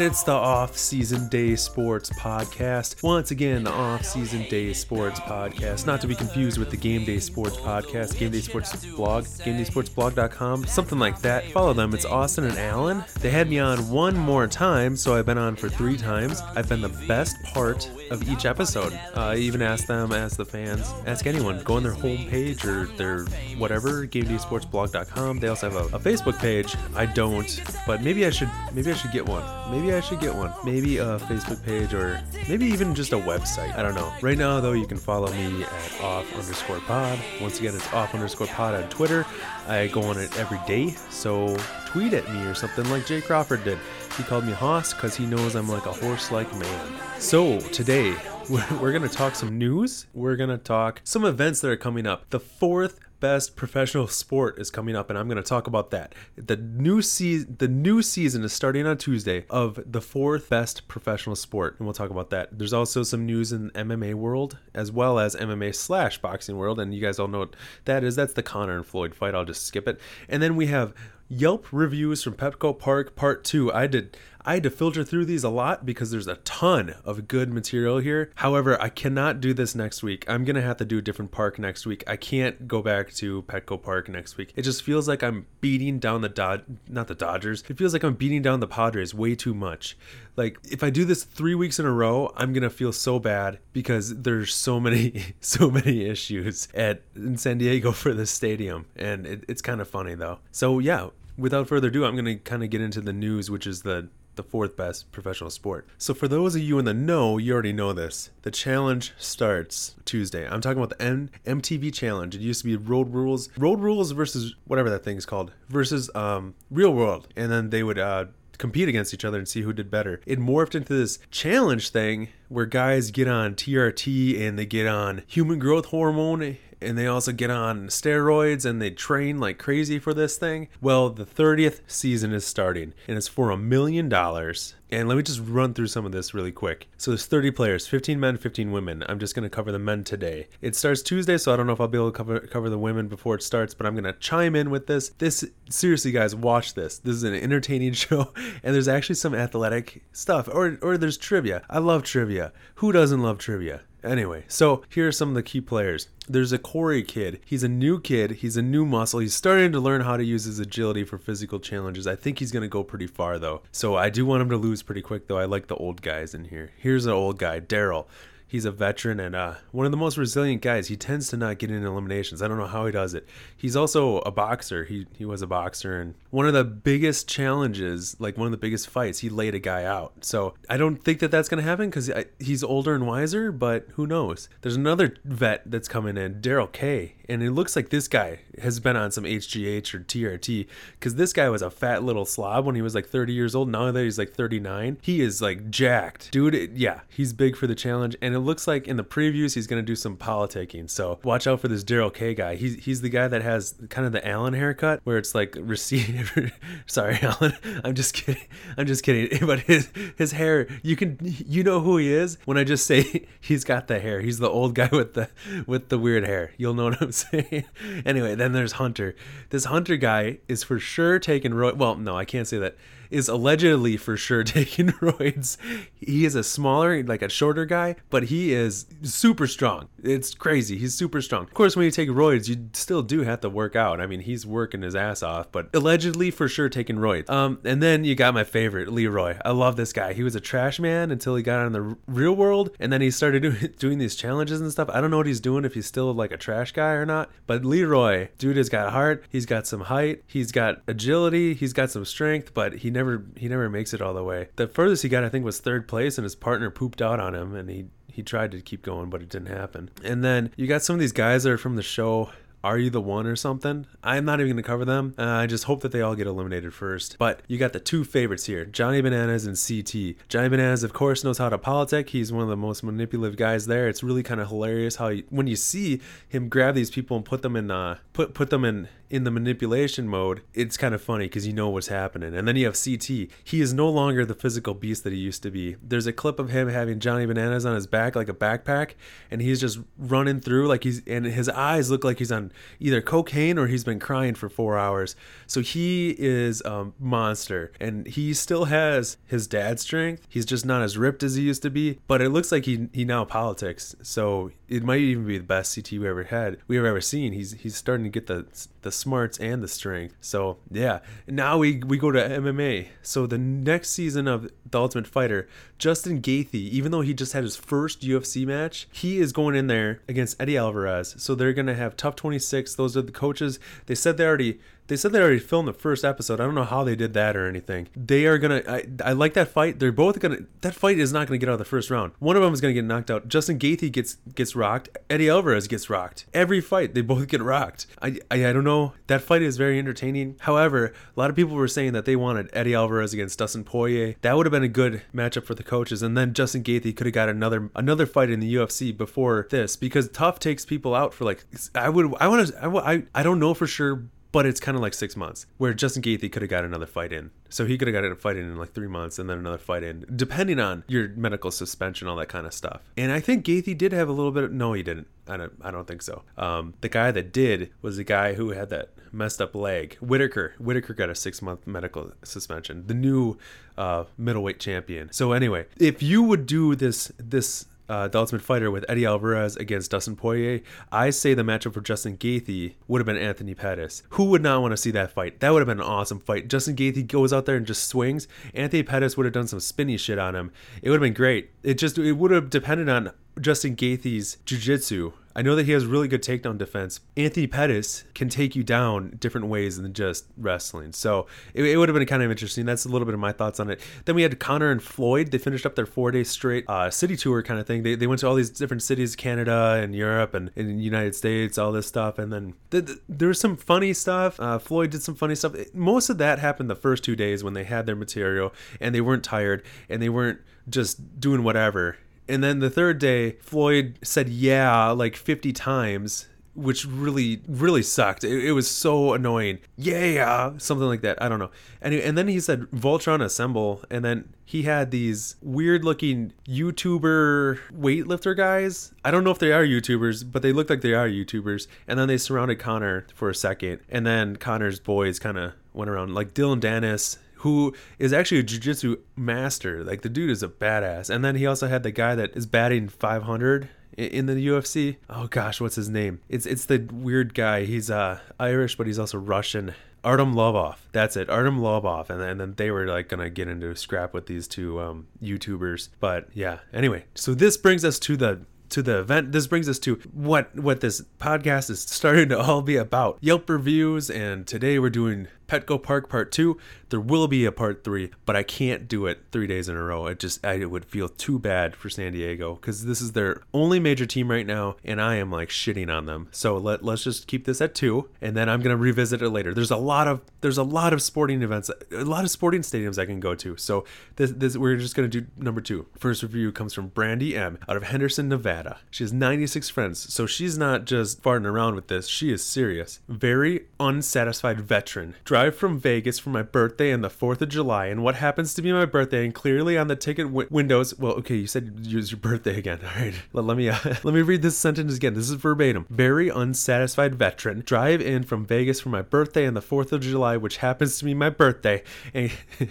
And it's the Off Season Day Sports Podcast. Once again, the Off Season Day Sports Podcast. Not to be confused with the Game Day Sports Podcast, Game Day Sports Blog, GameDaySportsBlog.com, something like that. Follow them. It's Austin and Alan. They had me on one more time, so I've been on for three times. I've been the best part of each episode. Uh, I even asked them, ask the fans, ask anyone. Go on their homepage or their whatever, GameDaySportsBlog.com. They also have a, a Facebook page. I don't, but maybe I should. Maybe I should get one. Maybe I should get one. Maybe a Facebook page or maybe even just a website. I don't know. Right now, though, you can follow me at off underscore pod. Once again, it's off underscore pod on Twitter. I go on it every day, so tweet at me or something like Jay Crawford did. He called me Hoss because he knows I'm like a horse like man. So today, we're, going to talk some news. We're going to talk some events that are coming up. The fourth best professional sport is coming up and I'm going to talk about that. The new season the new season is starting on Tuesday of the fourth best professional sport and we'll talk about that. There's also some news in MMA world as well as MMA slash boxing world and you guys all know what that is. That's the Conor and Floyd fight. I'll just skip it. And then we have Yelp reviews from Petco Park Part 2. I did I had to filter through these a lot because there's a ton of good material here. However, I cannot do this next week. I'm going to have to do a different park next week. I can't go back to Petco Park next week. It just feels like I'm beating down the Dod not the Dodgers. It feels like I'm beating down the Padres way too much. Like if I do this 3 weeks in a row, I'm going to feel so bad because there's so many so many issues at in San Diego for this stadium and it, it's kind of funny though. So yeah, without further ado, I'm going to kind of get into the news, which is the the fourth best professional sport. So for those of you in the know, you already know this. The challenge starts Tuesday. I'm talking about the N- MTV challenge. It used to be Road Rules, Road Rules versus whatever that thing's called, versus um, Real World, and then they would uh, compete against each other and see who did better. It morphed into this challenge thing where guys get on TRT and they get on human growth hormone and they also get on steroids and they train like crazy for this thing. Well, the 30th season is starting and it's for a million dollars. And let me just run through some of this really quick. So there's 30 players, 15 men, 15 women. I'm just going to cover the men today. It starts Tuesday, so I don't know if I'll be able to cover cover the women before it starts, but I'm going to chime in with this. This seriously guys, watch this. This is an entertaining show and there's actually some athletic stuff or or there's trivia. I love trivia. Who doesn't love trivia? Anyway, so here are some of the key players. There's a Corey kid. He's a new kid. He's a new muscle. He's starting to learn how to use his agility for physical challenges. I think he's going to go pretty far, though. So I do want him to lose pretty quick, though. I like the old guys in here. Here's an old guy, Daryl. He's a veteran and uh, one of the most resilient guys. He tends to not get in eliminations. I don't know how he does it. He's also a boxer. He he was a boxer, and one of the biggest challenges, like one of the biggest fights, he laid a guy out. So I don't think that that's to happen because he's older and wiser. But who knows? There's another vet that's coming in, Daryl K, and it looks like this guy has been on some HGH or TRT because this guy was a fat little slob when he was like 30 years old. Now that he's like 39, he is like jacked, dude. Yeah, he's big for the challenge, and it looks like in the previews he's going to do some politicking. So watch out for this Daryl K guy. He's he's the guy that has kind of the Alan haircut where it's like receive. Sorry, Alan. I'm just kidding. I'm just kidding. But his his hair, you can you know who he is when I just say he's got the hair. He's the old guy with the with the weird hair. You'll know what I'm saying. Anyway, then there's Hunter. This Hunter guy is for sure taking Roy. Well, no, I can't say that is allegedly for sure taking roids. He is a smaller, like a shorter guy, but he is super strong. It's crazy. He's super strong. Of course, when you take roids, you still do have to work out. I mean, he's working his ass off, but allegedly for sure taking roids. Um, and then you got my favorite, Leroy. I love this guy. He was a trash man until he got on the real world, and then he started doing, doing these challenges and stuff. I don't know what he's doing if he's still like a trash guy or not, but Leroy, dude has got heart. He's got some height. He's got agility. He's got some strength, but he never he never makes it all the way. The furthest he got, I think, was third place, and his partner pooped out on him, and he he tried to keep going, but it didn't happen. And then you got some of these guys that are from the show. Are you the one or something? I'm not even going to cover them. Uh, I just hope that they all get eliminated first. But you got the two favorites here Johnny Bananas and CT. Johnny Bananas, of course, knows how to politic. He's one of the most manipulative guys there. It's really kind of hilarious how, he, when you see him grab these people and put them in, uh, put, put them in, in the manipulation mode, it's kind of funny because you know what's happening. And then you have CT. He is no longer the physical beast that he used to be. There's a clip of him having Johnny Bananas on his back like a backpack, and he's just running through like he's and his eyes look like he's on either cocaine or he's been crying for four hours. So he is a monster, and he still has his dad's strength. He's just not as ripped as he used to be, but it looks like he he now politics. So it might even be the best CT we ever had, we have ever seen. He's he's starting to get the the smarts and the strength. So yeah, now we we go to MMA. So the next season of the Ultimate Fighter, Justin Gaethje, even though he just had his first UFC match, he is going in there against Eddie Alvarez. So they're gonna have TUF 26. Those are the coaches. They said they already they said they already filmed the first episode. I don't know how they did that or anything. They are gonna. I, I like that fight. They're both gonna. That fight is not gonna get out of the first round. One of them is gonna get knocked out. Justin Gaethje gets gets rocked. Eddie Alvarez gets rocked. Every fight they both get rocked. I I, I don't know. That fight is very entertaining. However, a lot of people were saying that they wanted Eddie Alvarez against Dustin Poirier. That would have been a good matchup for the coaches. And then Justin Gaethje could have got another another fight in the UFC before this because TUF takes people out for like I would I want to I, I I don't know for sure but it's kind of like six months where Justin Gaethje could have got another fight in. So he could have got a fight in in like three months and then another fight in, depending on your medical suspension, all that kind of stuff. And I think Gaethje did have a little bit. Of, no, he didn't. I don't. I don't think so. Um, the guy that did was the guy who had that messed up leg. Whittaker. Whittaker got a six month medical suspension. The new uh, middleweight champion. So anyway, if you would do this this uh, the Ultimate Fighter with Eddie Alvarez against Dustin Poirier, I say the matchup for Justin Gaethje would have been Anthony Pettis. Who would not want to see that fight? That would have been an awesome fight. Justin Gaethje goes out there and just swings. Anthony Pettis would have done some spinny shit on him. It would have been great. It just it would have depended on Justin Gaethje's jiu-jitsu I know that he has really good takedown defense. Anthony Pettis can take you down different ways than just wrestling. So it, it, would have been kind of interesting. That's a little bit of my thoughts on it. Then we had Conor and Floyd. They finished up their four day straight uh, city tour kind of thing. They, they went to all these different cities, Canada and Europe and in the United States, all this stuff. And then th- th- there was some funny stuff. Uh, Floyd did some funny stuff. Most of that happened the first two days when they had their material and they weren't tired and they weren't just doing whatever and then the third day, Floyd said yeah like 50 times, which really, really sucked. It, it, was so annoying. Yeah, something like that. I don't know. And, and then he said Voltron Assemble, and then he had these weird looking YouTuber weightlifter guys. I don't know if they are YouTubers, but they look like they are YouTubers. And then they surrounded Conor for a second, and then Conor's boys kind of went around like Dillon Danis who is actually a jiu-jitsu master. Like the dude is a badass. And then he also had the guy that is batting 500 in the UFC. Oh gosh, what's his name? It's it's the weird guy. He's uh Irish, but he's also Russian. Artem Lobov. That's it. Artem Lobov. And, and then they were like gonna get into a scrap with these two um, YouTubers. But yeah. Anyway, so this brings us to the to the event. This brings us to what what this podcast is starting to all be about. Yelp reviews, and today we're doing Petco Park Part 2. There will be a Part 3, but I can't do it three days in a row. It just, I would feel too bad for San Diego because this is their only major team right now, and I am like shitting on them. So let, let's just keep this at two, and then I'm going to revisit it later. There's a lot of, there's a lot of sporting events, a lot of sporting stadiums I can go to. So this, this we're just going to do number two. First review comes from Brandy M out of Henderson, Nevada. She has 96 friends, so she's not just farting around with this. She is serious. Very unsatisfied veteran. Drive from Vegas for my birthday and the 4th of July, and what happens to be my birthday, and clearly on the ticket w- windows, well, okay, you said it was your birthday again. All right, let, let me uh, let me read this sentence again. This is verbatim. Very unsatisfied veteran. Drive in from Vegas for my birthday and the 4th of July, which happens to be my birthday. And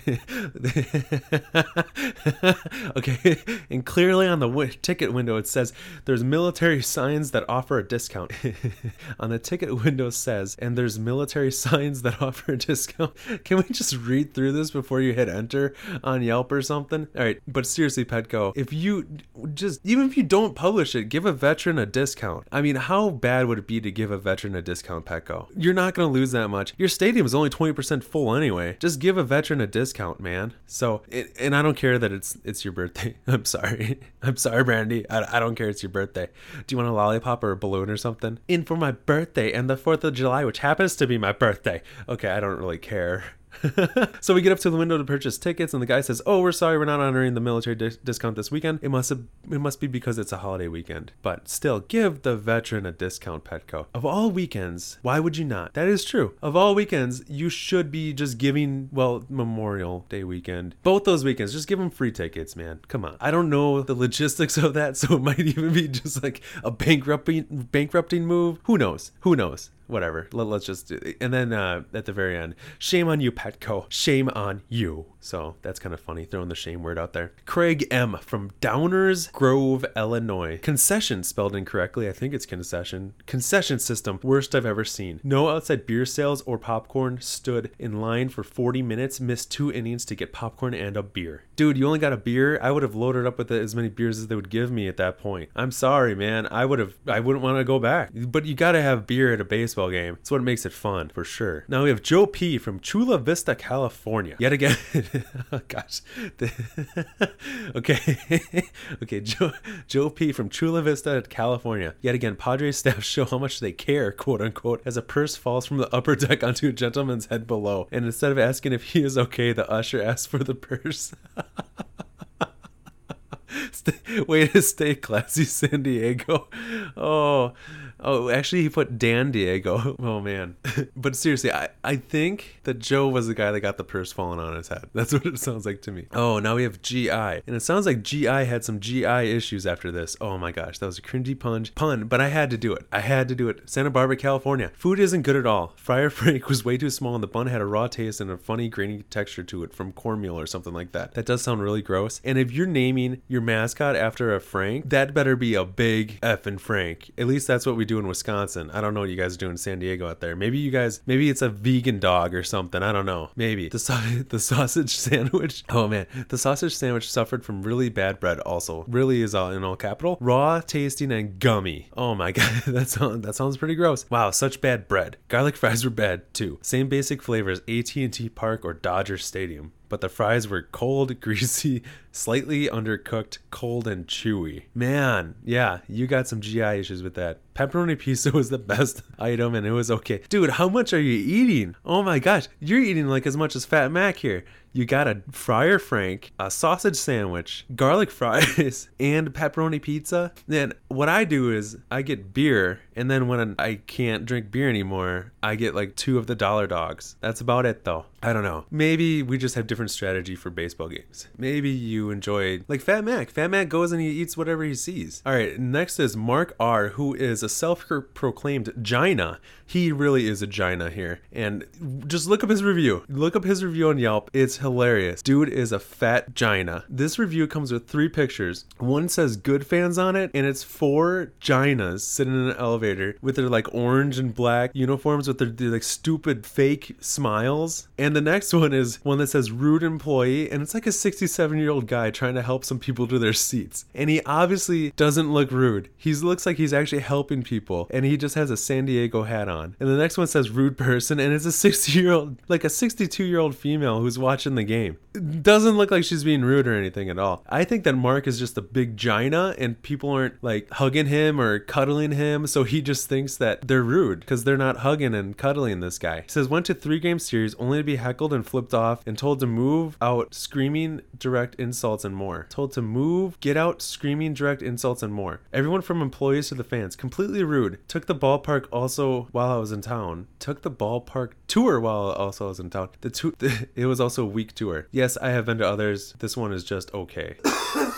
okay, and clearly on the w- ticket window it says there's military signs that offer a discount. on the ticket window says, and there's military signs that offer a discount. Can we just read through this before you hit enter on Yelp or something? All right, but seriously, Petco, if you just even if you don't publish it, give a veteran a discount. I mean, how bad would it be to give a veteran a discount, Petco? You're not going to lose that much. Your stadium is only 20% full anyway. Just give a veteran a discount, man. So, and I don't care that it's it's your birthday. I'm sorry. I'm sorry, Brandy. I, I don't care it's your birthday. Do you want a lollipop or a balloon or something? In for my birthday and the 4th of July, which happens to be my birthday. Okay, I don't really care. so we get up to the window to purchase tickets, and the guy says, "Oh, we're sorry, we're not honoring the military di- discount this weekend. It must have, it must be because it's a holiday weekend. But still, give the veteran a discount, Petco. Of all weekends, why would you not? That is true. Of all weekends, you should be just giving, well, Memorial Day weekend, both those weekends, just give them free tickets, man. Come on. I don't know the logistics of that, so it might even be just like a bankrupting bankrupting move. Who knows? Who knows? Whatever. Let, us just do it. And then uh, at the very end, shame on you, Petco. Shame on you. So that's kind of funny, throwing the shame word out there. Craig M. from Downers Grove, Illinois. Concession spelled incorrectly. I think it's concession. Concession system, worst I've ever seen. No outside beer sales or popcorn. Stood in line for 40 minutes, missed two innings to get popcorn and a beer. Dude, you only got a beer? I would have loaded up with as many beers as they would give me at that point. I'm sorry, man. I would have, I wouldn't want to go back. But you got to have beer at a baseball game. It's what makes it fun, for sure. Now we have Joe P. from Chula Vista, California. Yet again, oh gosh. okay. okay, Joe, Joe P from Chula Vista, California. Yet again, Padres staff show how much they care, quote unquote, as a purse falls from the upper deck onto a gentleman's head below. And instead of asking if he is okay, the usher asks for the purse. Stay, way to stay classy, San Diego. Oh, oh, actually, he put Dan Diego. Oh man, but seriously, I I think that Joe was the guy that got the purse falling on his head. That's what it sounds like to me. Oh, now we have GI, and it sounds like GI had some GI issues after this. Oh my gosh, that was a cringy punch pun, but I had to do it. I had to do it. Santa Barbara, California. Food isn't good at all. Friar Frank was way too small, and the bun had a raw taste and a funny grainy texture to it from cornmeal or something like that. That does sound really gross. And if you're naming your mascot after a Frank, that better be a big f effing Frank. At least that's what we do in Wisconsin. I don't know what you guys do in San Diego out there. Maybe you guys, maybe it's a vegan dog or something. I don't know. Maybe the the sausage sandwich. Oh man, the sausage sandwich suffered from really bad bread. Also, really is all in all capital. Raw, tasting, and gummy. Oh my god, that sounds that sounds pretty gross. Wow, such bad bread. Garlic fries were bad too. Same basic flavors. AT&T Park or Dodger Stadium but the fries were cold, greasy, slightly undercooked, cold, and chewy. Man, yeah, you got some GI issues with that. Pepperoni pizza was the best item and it was okay. Dude, how much are you eating? Oh my gosh, you're eating like as much as Fat Mac here. You got a Friar Frank, a sausage sandwich, garlic fries, and pepperoni pizza. Then what I do is I get beer, and then when I can't drink beer anymore, I get like two of the dollar dogs. That's about it though. I don't know. Maybe we just have different strategy for baseball games. Maybe you enjoy like Fat Mac. Fat Mac goes and he eats whatever he sees. All right, next is Mark R, who is a self-proclaimed Gina. He really is a Gina here. And just look up his review. Look up his review on Yelp. It's hilarious. Dude is a fat Gina. This review comes with three pictures. One says good fans on it, and it's four Ginas sitting in an elevator with their like orange and black uniforms with their, their like stupid fake smiles. And the next one is one that says rude employee, and it's like a 67 year old guy trying to help some people to their seats. And he obviously doesn't look rude. He looks like he's actually helping people, and he just has a San Diego hat on. And the next one says rude person, and it's a 60 year old, like a 62 year old female who's watching the game. It doesn't look like she's being rude or anything at all. I think that Mark is just a big Gina, and people aren't like hugging him or cuddling him, so he just thinks that they're rude because they're not hugging and cuddling this guy. He says went to three game series only to be heckled and flipped off and told to move out, screaming direct insults and more. Told to move, get out, screaming direct insults and more. Everyone from employees to the fans, completely rude. Took the ballpark also while I was in town. Took the ballpark tour while also I was in town. The two, it was also a week tour. Yes, I have been to others. This one is just okay.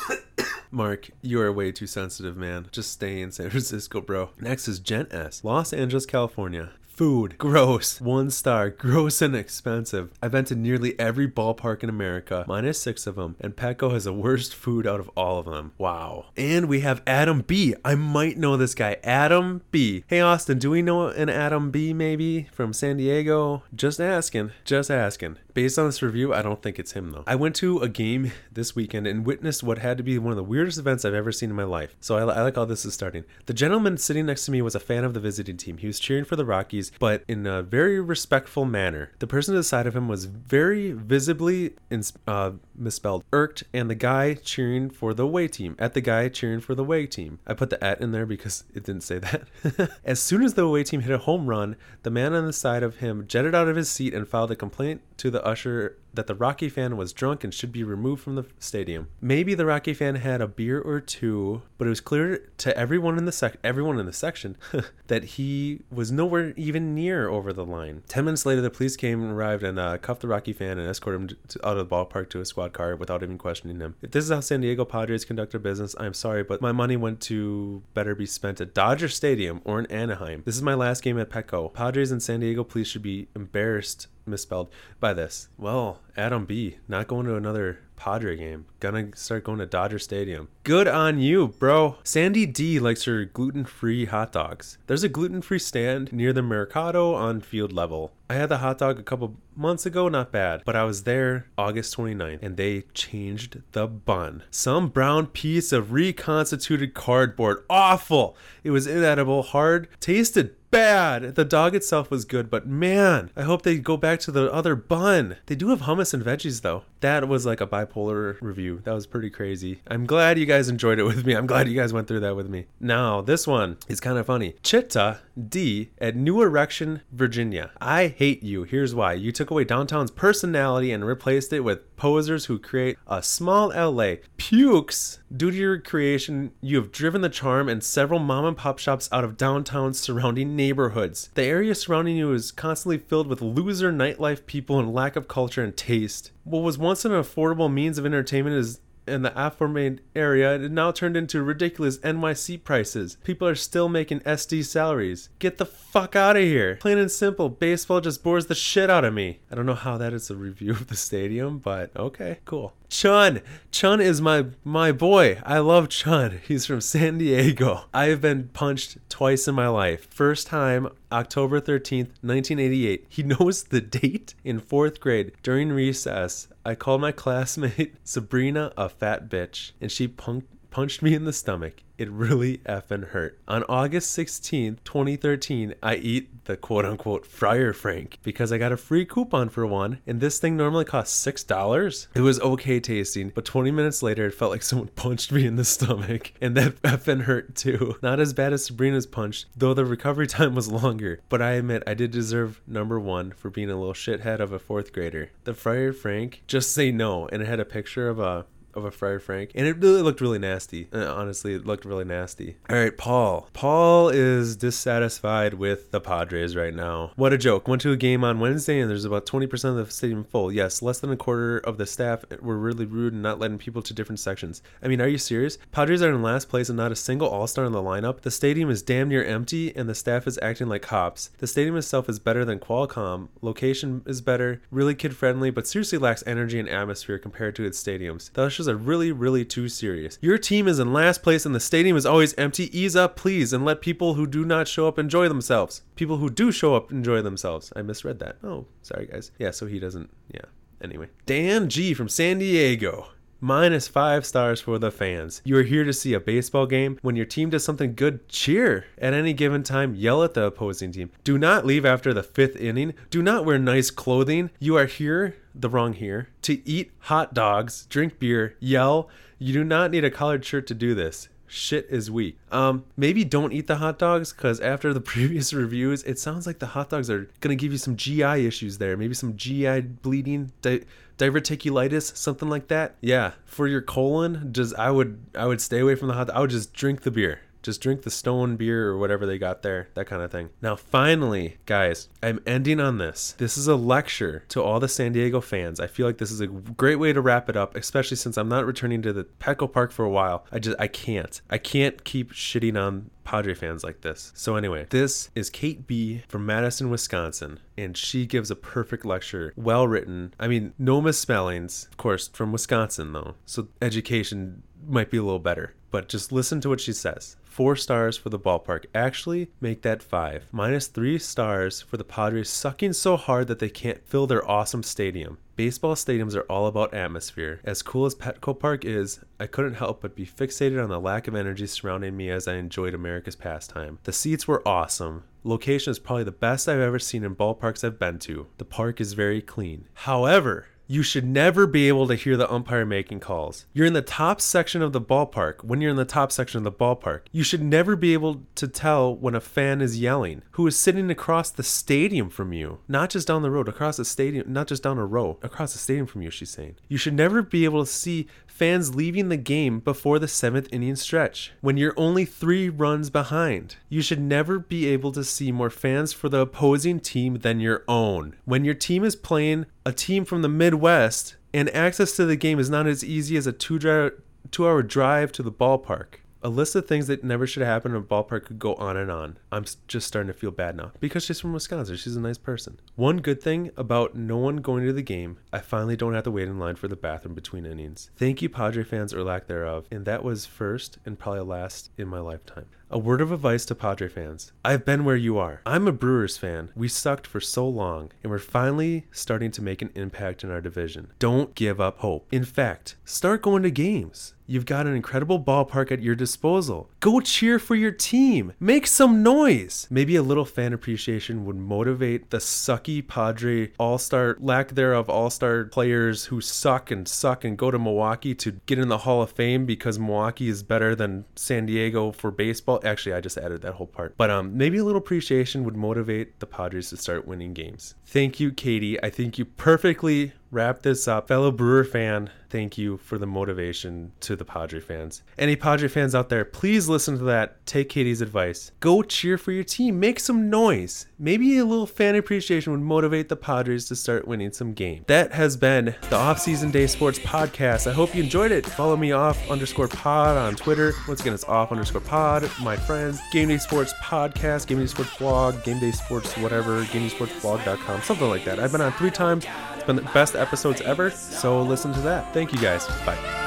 Mark, you are way too sensitive, man. Just stay in San Francisco, bro. Next is Gent S, Los Angeles, California. Food, gross. One star, gross and expensive. I've been to nearly every ballpark in America, minus six of them, and Petco has the worst food out of all of them. Wow. And we have Adam B. I might know this guy, Adam B. Hey, Austin, do we know an Adam B maybe from San Diego? Just asking, just asking. Based on this review, I don't think it's him though. I went to a game this weekend and witnessed what had to be one of the weirdest events I've ever seen in my life. So I, I like how this is starting. The gentleman sitting next to me was a fan of the visiting team. He was cheering for the Rockies But in a very respectful manner. The person to the side of him was very visibly ins- uh, misspelled, irked, and the guy cheering for the away team. At the guy cheering for the away team. I put the at in there because it didn't say that. as soon as the away team hit a home run, the man on the side of him jetted out of his seat and filed a complaint to the usher that the Rocky fan was drunk and should be removed from the stadium. Maybe the Rocky fan had a beer or two, but it was clear to everyone in the sec everyone in the section that he was nowhere even near over the line. Ten minutes later, the police came and arrived and uh, cuffed the Rocky fan and escorted him to, out of the ballpark to a squad car without even questioning him. If this is how San Diego Padres conduct their business, I'm sorry, but my money went to better be spent at Dodger Stadium or in Anaheim. This is my last game at Petco. Padres and San Diego police should be embarrassed misspelled by this. Well, Adam B, not going to another Padre game. Gonna start going to Dodger Stadium. Good on you, bro. Sandy D likes her gluten free hot dogs. There's a gluten free stand near the Mercado on field level. I had the hot dog a couple months ago, not bad, but I was there August 29th and they changed the bun. Some brown piece of reconstituted cardboard. Awful. It was inedible, hard, tasted bad. The dog itself was good, but man, I hope they go back to the other bun. They do have hummus and veggies though. That was like a bipolar review. That was pretty crazy. I'm glad you guys enjoyed it with me. I'm glad you guys went through that with me. Now, this one is kind of funny. Chitta D at New Erection, Virginia. I hate you. Here's why. You took away downtown's personality and replaced it with posers who create a small LA. Pukes. Due to your creation, you have driven the charm and several mom and pop shops out of downtown's surrounding neighborhoods. The area surrounding you is constantly filled with loser nightlife people and lack of culture and taste. What was once an affordable means of entertainment is in the aforementioned area it now turned into ridiculous NYC prices. People are still making SD salaries. Get the fuck out of here. Plain and simple, baseball just bores the shit out of me. I don't know how that is a review of the stadium, but okay, cool. Chun. Chun is my my boy. I love Chun. He's from San Diego. I have been punched twice in my life. First time October 13th, 1988. He knows the date in 4th grade during recess. I called my classmate Sabrina a fat bitch and she punked punched me in the stomach. It really effing hurt. On August 16th, 2013, I eat the quote unquote Friar Frank because I got a free coupon for one, and this thing normally costs $6. It was okay tasting, but 20 minutes later, it felt like someone punched me in the stomach, and that effing hurt too. Not as bad as Sabrina's punch, though the recovery time was longer, but I admit I did deserve number one for being a little shithead of a fourth grader. The Friar Frank, just say no, and it had a picture of a of a fried frank and it really looked really nasty. Uh, honestly it looked really nasty. All right paul. Paul is dissatisfied with the padres right now. What a joke. Went to a game on wednesday and there's about 20% of the stadium full. Yes less than a quarter of the staff were really rude and not letting people to different sections. I mean are you serious? Padres are in last place and not a single all-star in the lineup. The stadium is damn near empty and the staff is acting like cops. The stadium itself is better than qualcomm. Location is better. Really kid friendly but seriously lacks energy and atmosphere compared to its stadiums. Thus are really, really too serious. Your team is in last place and the stadium is always empty. Ease up, please, and let people who do not show up enjoy themselves. People who do show up enjoy themselves. I misread that. Oh, sorry, guys. Yeah, so he doesn't. Yeah. Anyway, Dan G from San Diego minus five stars for the fans. You are here to see a baseball game. When your team does something good, cheer. At any given time, yell at the opposing team. Do not leave after the fifth inning. Do not wear nice clothing. You are here, the wrong here, to eat hot dogs, drink beer, yell. You do not need a collared shirt to do this shit is weak. Um, maybe don't eat the hot dogs because after the previous reviews, it sounds like the hot dogs are gonna give you some GI issues there. Maybe some GI bleeding, di- diverticulitis, something like that. Yeah, for your colon, just I would I would stay away from the hot. I would just drink the beer. Just drink the stone beer or whatever they got there, that kind of thing. Now, finally, guys, I'm ending on this. This is a lecture to all the San Diego fans. I feel like this is a great way to wrap it up, especially since I'm not returning to the Petco Park for a while. I just, I can't. I can't keep shitting on Padre fans like this. So, anyway, this is Kate B from Madison, Wisconsin, and she gives a perfect lecture. Well written. I mean, no misspellings, of course, from Wisconsin, though. So, education might be a little better. But just listen to what she says. Four stars for the ballpark. Actually, make that five. Minus three stars for the Padres sucking so hard that they can't fill their awesome stadium. Baseball stadiums are all about atmosphere. As cool as Petco Park is, I couldn't help but be fixated on the lack of energy surrounding me as I enjoyed America's pastime. The seats were awesome. Location is probably the best I've ever seen in ballparks I've been to. The park is very clean. However, you should never be able to hear the umpire making calls. You're in the top section of the ballpark. When you're in the top section of the ballpark, you should never be able to tell when a fan is yelling who is sitting across the stadium from you, not just down the road, across the stadium, not just down a row, across the stadium from you, she's saying. You should never be able to see fans leaving the game before the seventh inning stretch when you're only three runs behind. You should never be able to see more fans for the opposing team than your own. When your team is playing a team from the Midwest and access to the game is not as easy as a two, dri- two hour drive to the ballpark. A list of things that never should happen in a ballpark could go on and on. I'm just starting to feel bad now because she's from Wisconsin. She's a nice person. One good thing about no one going to the game, I finally don't have to wait in line for the bathroom between innings. Thank you, Padre fans or lack thereof. And that was first and probably last in my lifetime. A word of advice to Padre fans. I've been where you are. I'm a Brewers fan. We sucked for so long, and we're finally starting to make an impact in our division. Don't give up hope. In fact, start going to games. You've got an incredible ballpark at your disposal. Go cheer for your team. Make some noise. Maybe a little fan appreciation would motivate the sucky Padre all star, lack thereof, all star players who suck and suck and go to Milwaukee to get in the Hall of Fame because Milwaukee is better than San Diego for baseball. Actually, I just added that whole part. But um, maybe a little appreciation would motivate the Padres to start winning games. Thank you, Katie. I think you perfectly wrap this up. Fellow Brewer fan, thank you for the motivation to the Padre fans. Any Padre fans out there, please listen to that. Take Katie's advice. Go cheer for your team. Make some noise. Maybe a little fan appreciation would motivate the Padres to start winning some games. That has been the Off-Season Day Sports Podcast. I hope you enjoyed it. Follow me off underscore pod on Twitter. Once again, it's off underscore pod. My friends, Game Day Sports Podcast, Game Day Sports Blog, Game Day Sports whatever, GameDaySportsBlog.com, something like that. I've been on three times. It's been the best episodes ever, so listen to that. Thank you guys. Bye.